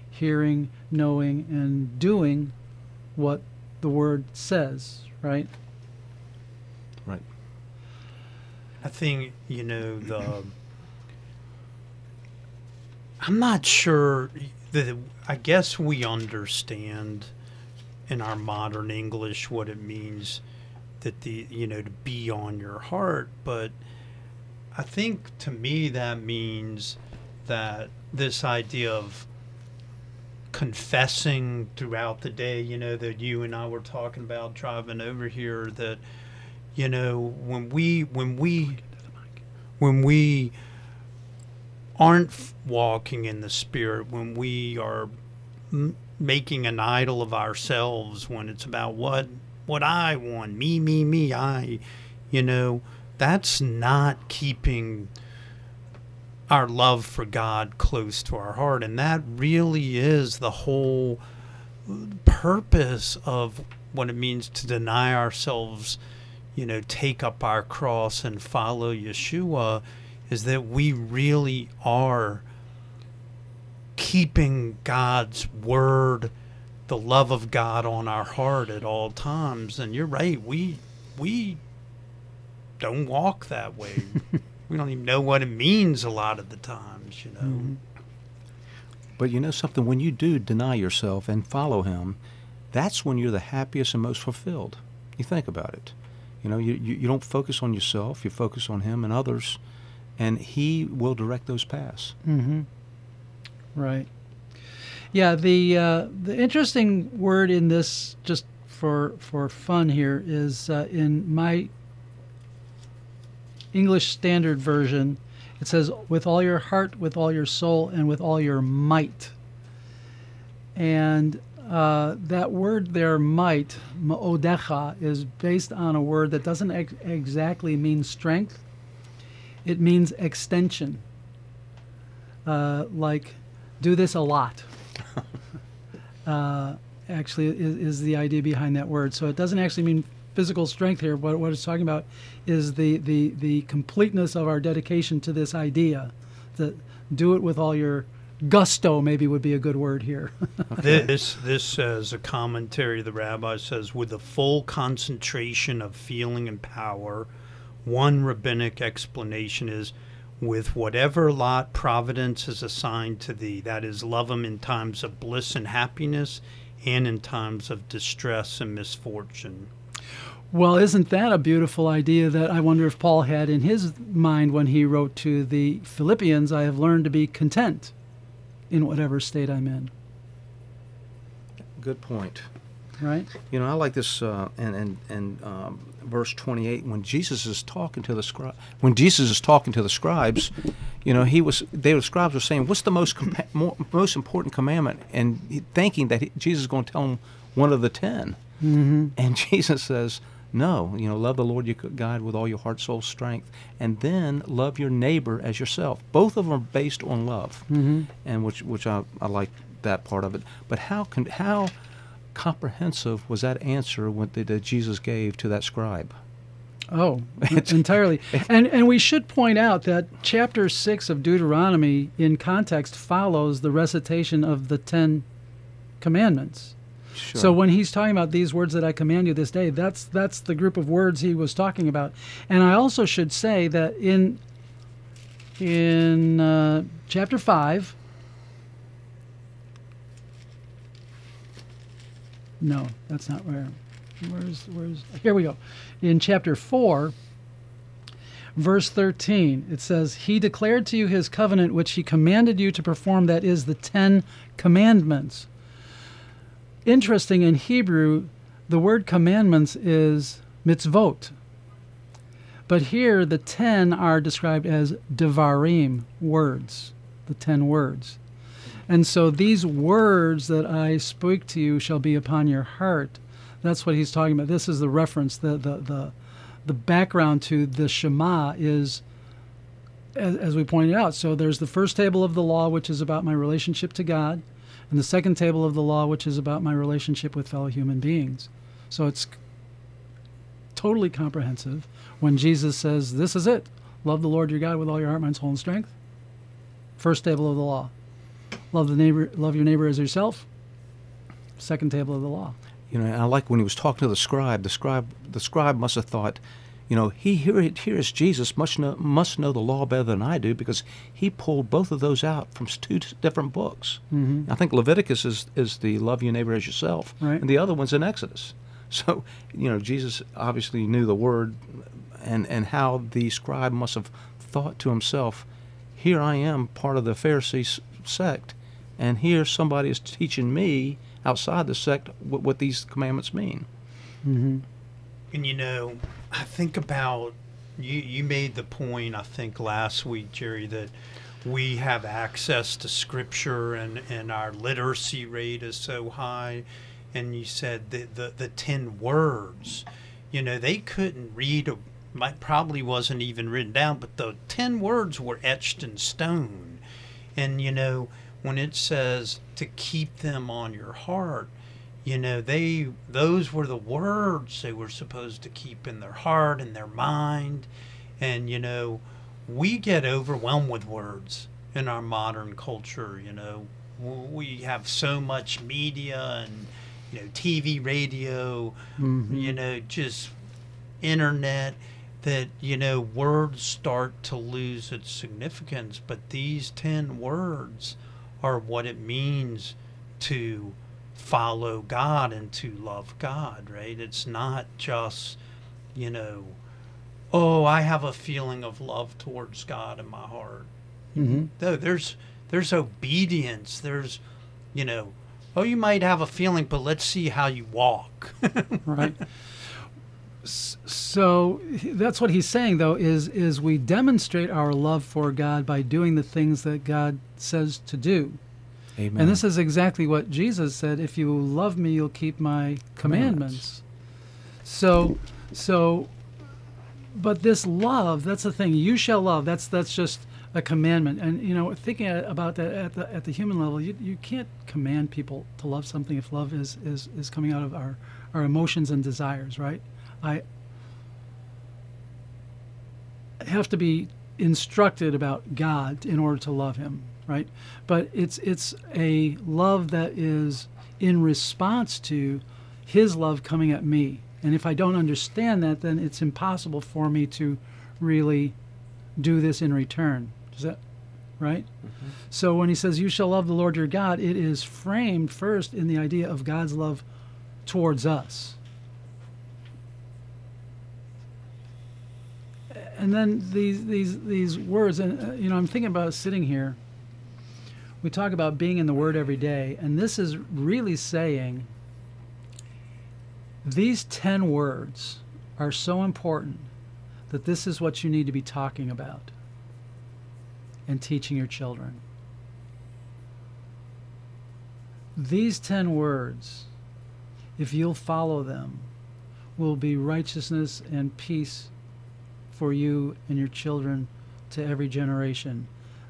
hearing, knowing, and doing what the Word says, right? I think you know the. I'm not sure that I guess we understand in our modern English what it means that the you know to be on your heart, but I think to me that means that this idea of confessing throughout the day, you know, that you and I were talking about driving over here that you know, when we when we when we aren't walking in the spirit, when we are m- making an idol of ourselves, when it's about what what I want, me, me, me, I, you know, that's not keeping our love for God close to our heart, and that really is the whole purpose of what it means to deny ourselves you know, take up our cross and follow Yeshua is that we really are keeping God's word, the love of God on our heart at all times. And you're right, we we don't walk that way. we don't even know what it means a lot of the times, you know. Mm-hmm. But you know something, when you do deny yourself and follow him, that's when you're the happiest and most fulfilled. You think about it. You know, you, you, you don't focus on yourself, you focus on Him and others, and He will direct those paths. Mm-hmm. Right. Yeah, the uh, the interesting word in this, just for for fun here, is uh, in my English Standard Version. It says, "With all your heart, with all your soul, and with all your might." And uh, that word there, might, ma'odecha, is based on a word that doesn't ex- exactly mean strength. It means extension. Uh, like, do this a lot. uh, actually, is, is, the idea behind that word. So it doesn't actually mean physical strength here. But what it's talking about is the, the, the completeness of our dedication to this idea. That do it with all your gusto maybe would be a good word here. this this says a commentary. The rabbi says with the full concentration of feeling and power. One rabbinic explanation is with whatever lot providence has assigned to thee. That is, love him in times of bliss and happiness, and in times of distress and misfortune. Well, isn't that a beautiful idea that I wonder if Paul had in his mind when he wrote to the Philippians, I have learned to be content in whatever state I'm in. Good point. Right. You know, I like this, uh, and and and um, verse 28 when Jesus is talking to the scribe, when Jesus is talking to the scribes, you know, he was they the scribes were saying, "What's the most compa- more, most important commandment?" And thinking that he, Jesus is going to tell them one of the 10 mm-hmm. and Jesus says, no, you know, love the Lord your God with all your heart, soul, strength, and then love your neighbor as yourself. Both of them are based on love, mm-hmm. and which which I, I like that part of it. But how can how comprehensive was that answer that Jesus gave to that scribe? Oh, entirely. And and we should point out that chapter six of Deuteronomy, in context, follows the recitation of the Ten Commandments. Sure. So when he's talking about these words that I command you this day, that's that's the group of words he was talking about. And I also should say that in in uh, chapter five. No, that's not where. Where's where's here we go. In chapter four, verse 13, it says, He declared to you his covenant which he commanded you to perform, that is the Ten Commandments interesting in Hebrew, the word commandments is mitzvot. But here, the ten are described as devarim, words, the ten words. And so these words that I speak to you shall be upon your heart. That's what he's talking about. This is the reference, the, the, the, the background to the Shema is, as, as we pointed out. So there's the first table of the law, which is about my relationship to God and the second table of the law, which is about my relationship with fellow human beings. So it's totally comprehensive when Jesus says, This is it. Love the Lord your God with all your heart, mind, soul, and strength. First table of the law. Love the neighbor love your neighbor as yourself. Second table of the law. You know, I like when he was talking to the scribe, the scribe the scribe must have thought, you know, he here, here is Jesus must know, must know the law better than I do because he pulled both of those out from two different books. Mm-hmm. I think Leviticus is, is the love your neighbor as yourself, Right. and the other one's in Exodus. So, you know, Jesus obviously knew the word and, and how the scribe must have thought to himself, here I am, part of the Pharisee sect, and here somebody is teaching me outside the sect what, what these commandments mean. Mm-hmm. And you know, I think about you. You made the point I think last week, Jerry, that we have access to Scripture and and our literacy rate is so high. And you said the the, the ten words, you know, they couldn't read. A, probably wasn't even written down, but the ten words were etched in stone. And you know, when it says to keep them on your heart, you know they those were the words they were supposed to keep in their heart and their mind. And you know we get overwhelmed with words in our modern culture you know. We have so much media and you know tv radio Mhm. you know just internet that you know words start to lose its significance. But these 10 words are what it means to follow God and to love God, right? It's not just, you know, oh, I have a feeling of love towards God in my heart. Mm-hmm. No, there's there's obedience. There's, you know, oh, you might have a feeling, but let's see how you walk. right so that's what he's saying though is is we demonstrate our love for god by doing the things that god says to do Amen. and this is exactly what jesus said if you love me you'll keep my commandments. So so but this love that's the thing. You shall love. That's that's just a commandment. And you know thinking about that at the at the human level you, you can't command people to love something if love is is is coming out of our our emotions and desires right? I have to be instructed about god in order to love him right? But it's it's a love that is in response to his love coming at me. And if i don't understand that then it's impossible for me to really do this in return. Is that right? So when he says you shall love the lord your god it is framed first in the idea of god's love towards us. And then these these these words and uh, you know i'm thinking about sitting here we talk about being in the word every day and this is really saying these 10 words are so important that this is what you need to be talking about and teaching your children these 10 words if you'll follow them will be righteousness and peace for you and your children to every generation.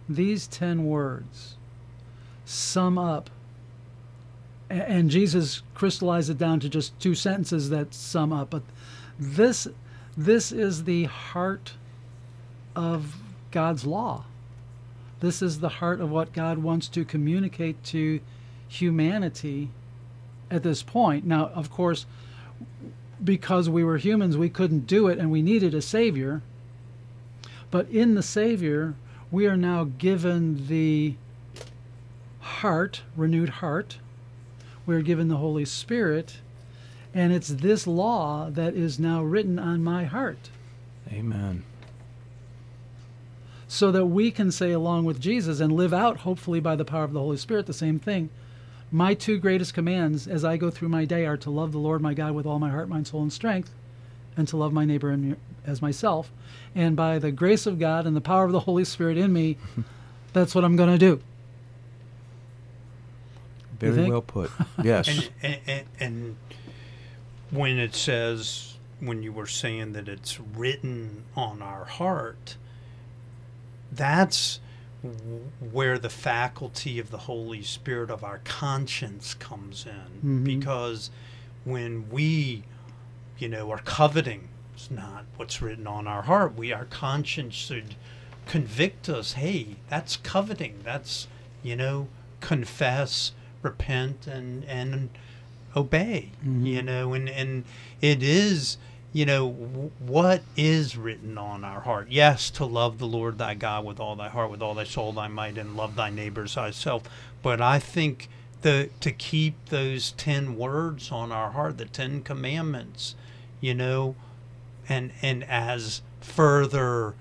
These 10 words sum up, and Jesus crystallized it down to just two sentences that sum up, but this, this is the heart of God's law. This is the heart of what God wants to communicate to humanity at this point. Now, of course, because we were humans, we couldn't do it and we needed a Savior. But in the Savior, we are now given the heart, renewed heart. We're given the Holy Spirit. And it's this law that is now written on my heart. Amen. So that we can say, along with Jesus, and live out, hopefully by the power of the Holy Spirit, the same thing. My two greatest commands as I go through my day are to love the Lord my God with all my heart, mind, soul, and strength, and to love my neighbor as myself. And by the grace of God and the power of the Holy Spirit in me, that's what I'm going to do. Very well put. Yes. and, and, and, and when it says when you were saying that it's written on our heart that's where the faculty of the holy spirit of our conscience comes in Mhm. because when we you know are coveting it's not what's written on our heart we our conscience should convict us hey that's coveting that's you know confess repent and and obey Mhm. you know and and it is you know, w- what is written on our heart? Yes, to love the Lord thy God with all thy heart, with all thy soul, thy might, and love thy neighbors thyself. But I think the to keep those ten words on our heart, the Ten Commandments, you know, and and as further.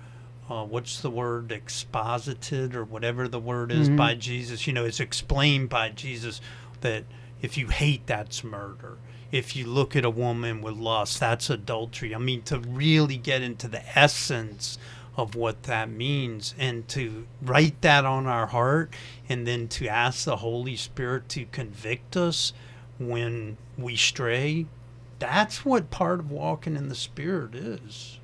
Uh, what's the word exposited or whatever the word is Mhm. by Jesus? You know, it's explained by Jesus that if you hate, that's murder. If you look at a woman with lust, that's adultery. I mean, to really get into the essence of what that means and to write that on our heart and then to ask the Holy Spirit to convict us when we stray, that's what part of walking in the Spirit is.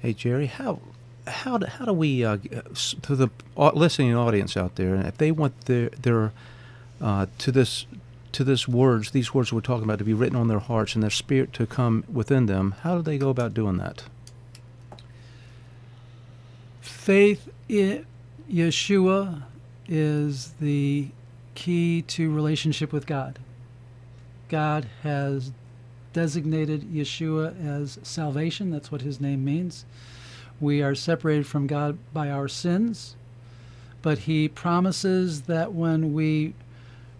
Hey Jerry, how how do, how do we uh, uh, to the listening audience out there, if they want their their uh, to this to this words, these words we're talking about, to be written on their hearts and their spirit to come within them, how do they go about doing that? Faith in Yeshua is the key to relationship with God. God has designated Yeshua as salvation. That's what his name means. We are separated from God by our sins, but he promises that when we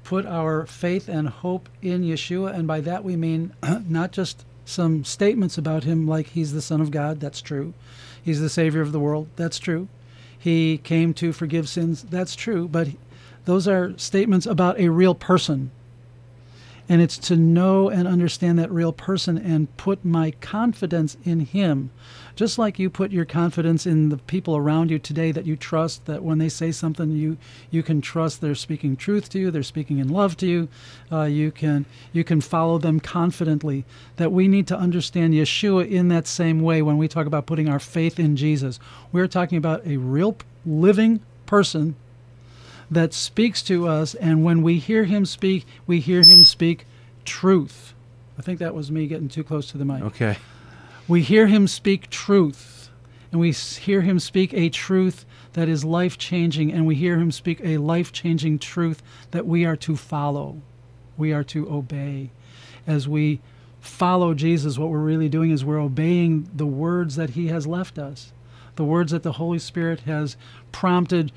put our faith and hope in Yeshua, and by that we mean not just some statements about him like he's the Son of God, that's true. He's the Savior of the world, that's true. He came to forgive sins, that's true. But those are statements about a real person. And it's to know and understand that real person and put my confidence in him. Just like you put your confidence in the people around you today that you trust, that when they say something, you you can trust they're speaking truth to you, they're speaking in love to you. Uh, you can you can follow them confidently. That we need to understand Yeshua in that same way when we talk about putting our faith in Jesus. We're talking about a real living person that speaks to us, and when we hear him speak, we hear him speak truth. I think that was me getting too close to the mic. Okay. We hear him speak truth, and we hear him speak a truth that is life changing, and we hear him speak a life changing truth that we are to follow, we are to obey. As we follow Jesus, what we're really doing is we're obeying the words that he has left us, the words that the Holy Spirit has prompted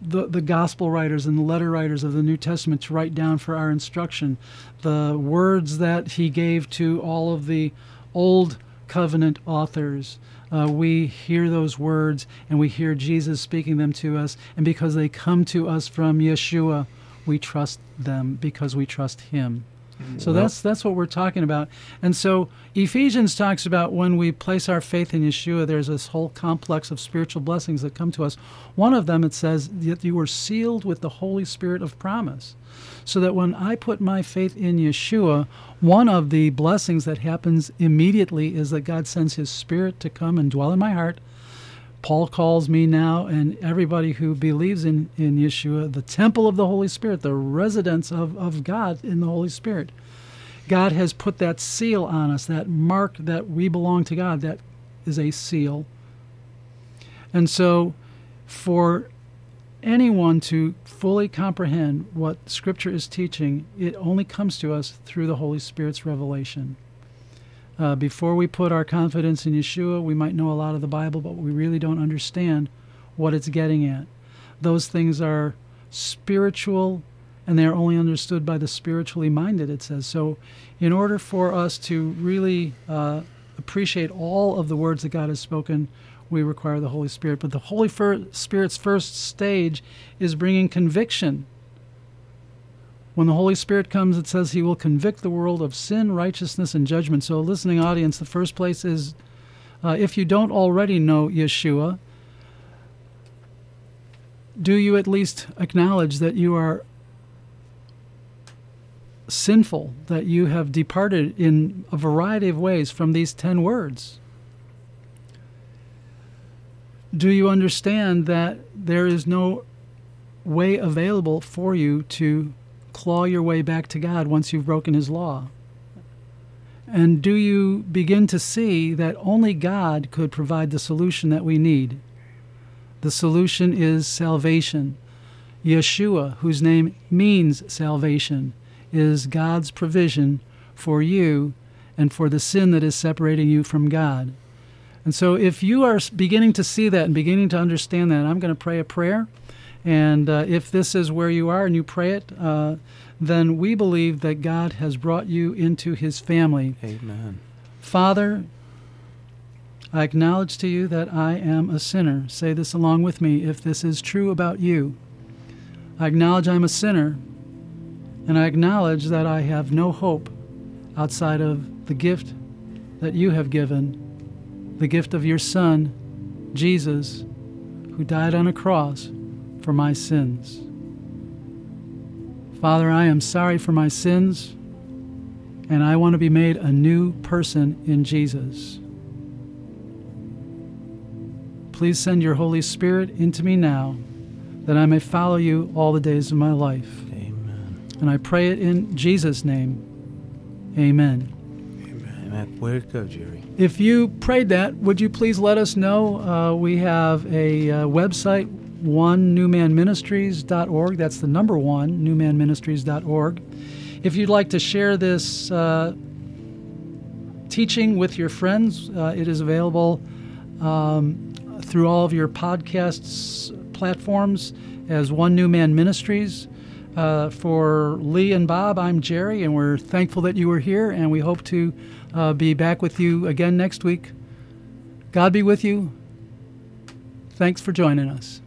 the, the gospel writers and the letter writers of the New Testament to write down for our instruction, the words that he gave to all of the old covenant authors. Uh, we hear those words and we hear Jesus speaking them to us, and because they come to us from Yeshua, we trust them because we trust him. Mm-hmm. So Well- that's that's what we're talking about. And so Ephesians talks about when we place our faith in Yeshua, there's this whole complex of spiritual blessings that come to us. One of them it says that you were sealed with the Holy Spirit of promise. So that when I put my faith in Yeshua, one of the blessings that happens immediately is that God sends his spirit to come and dwell in my heart. Paul calls me now and everybody who believes in, in Yeshua the temple of the Holy Spirit, the residence of, of God in the Holy Spirit. God has put that seal on us, that mark that we belong to God. That is a seal. And so, for anyone to fully comprehend what Scripture is teaching, it only comes to us through the Holy Spirit's revelation. Uh, before we put our confidence in Yeshua, we might know a lot of the Bible, but we really don't understand what it's getting at. Those things are spiritual and they're only understood by the spiritually minded, it says. So, in order for us to really uh, appreciate all of the words that God has spoken, we require the Holy Spirit. But the Holy Spirit's first stage is bringing conviction. When the Holy Spirit comes, it says he will convict the world of sin, righteousness, and judgment. So, a listening audience, the first place is uh, if you don't already know Yeshua, do you at least acknowledge that you are sinful, that you have departed in a variety of ways from these ten words? Do you understand that there is no way available for you to claw your way back to God once you've broken His law? And do you begin to see that only God could provide the solution that we need? The solution is salvation. Yeshua, whose name means salvation, is God's provision for you and for the sin that is separating you from God. And so, if you are beginning to see that and beginning to understand that, I'm going to pray a prayer. And uh, if this is where you are and you pray it, uh, then we believe that God has brought you into his family. Amen. Father, I acknowledge to you that I am a sinner. Say this along with me if this is true about you. I acknowledge I'm a sinner, and I acknowledge that I have no hope outside of the gift that you have given the gift of your Son, Jesus, who died on a cross for my sins. Father, I am sorry for my sins, and I want to be made a new person in Jesus. Please send your Holy Spirit into me now that I may follow you all the days of my life. Amen. And I pray it in Jesus' name. Amen. Amen. It go, Jerry? If you prayed that, would you please let us know? Uh, we have a uh, website, one newmanministries.org. That's the number one, newmanministries.org. If you'd like to share this uh, teaching with your friends, uh, it is available um, through all of your podcasts platforms as One New Man Ministries. Uh, for Lee and Bob, I'm Jerry, and we're thankful that you were here, and we hope to uh, be back with you again next week. God be with you. Thanks for joining us.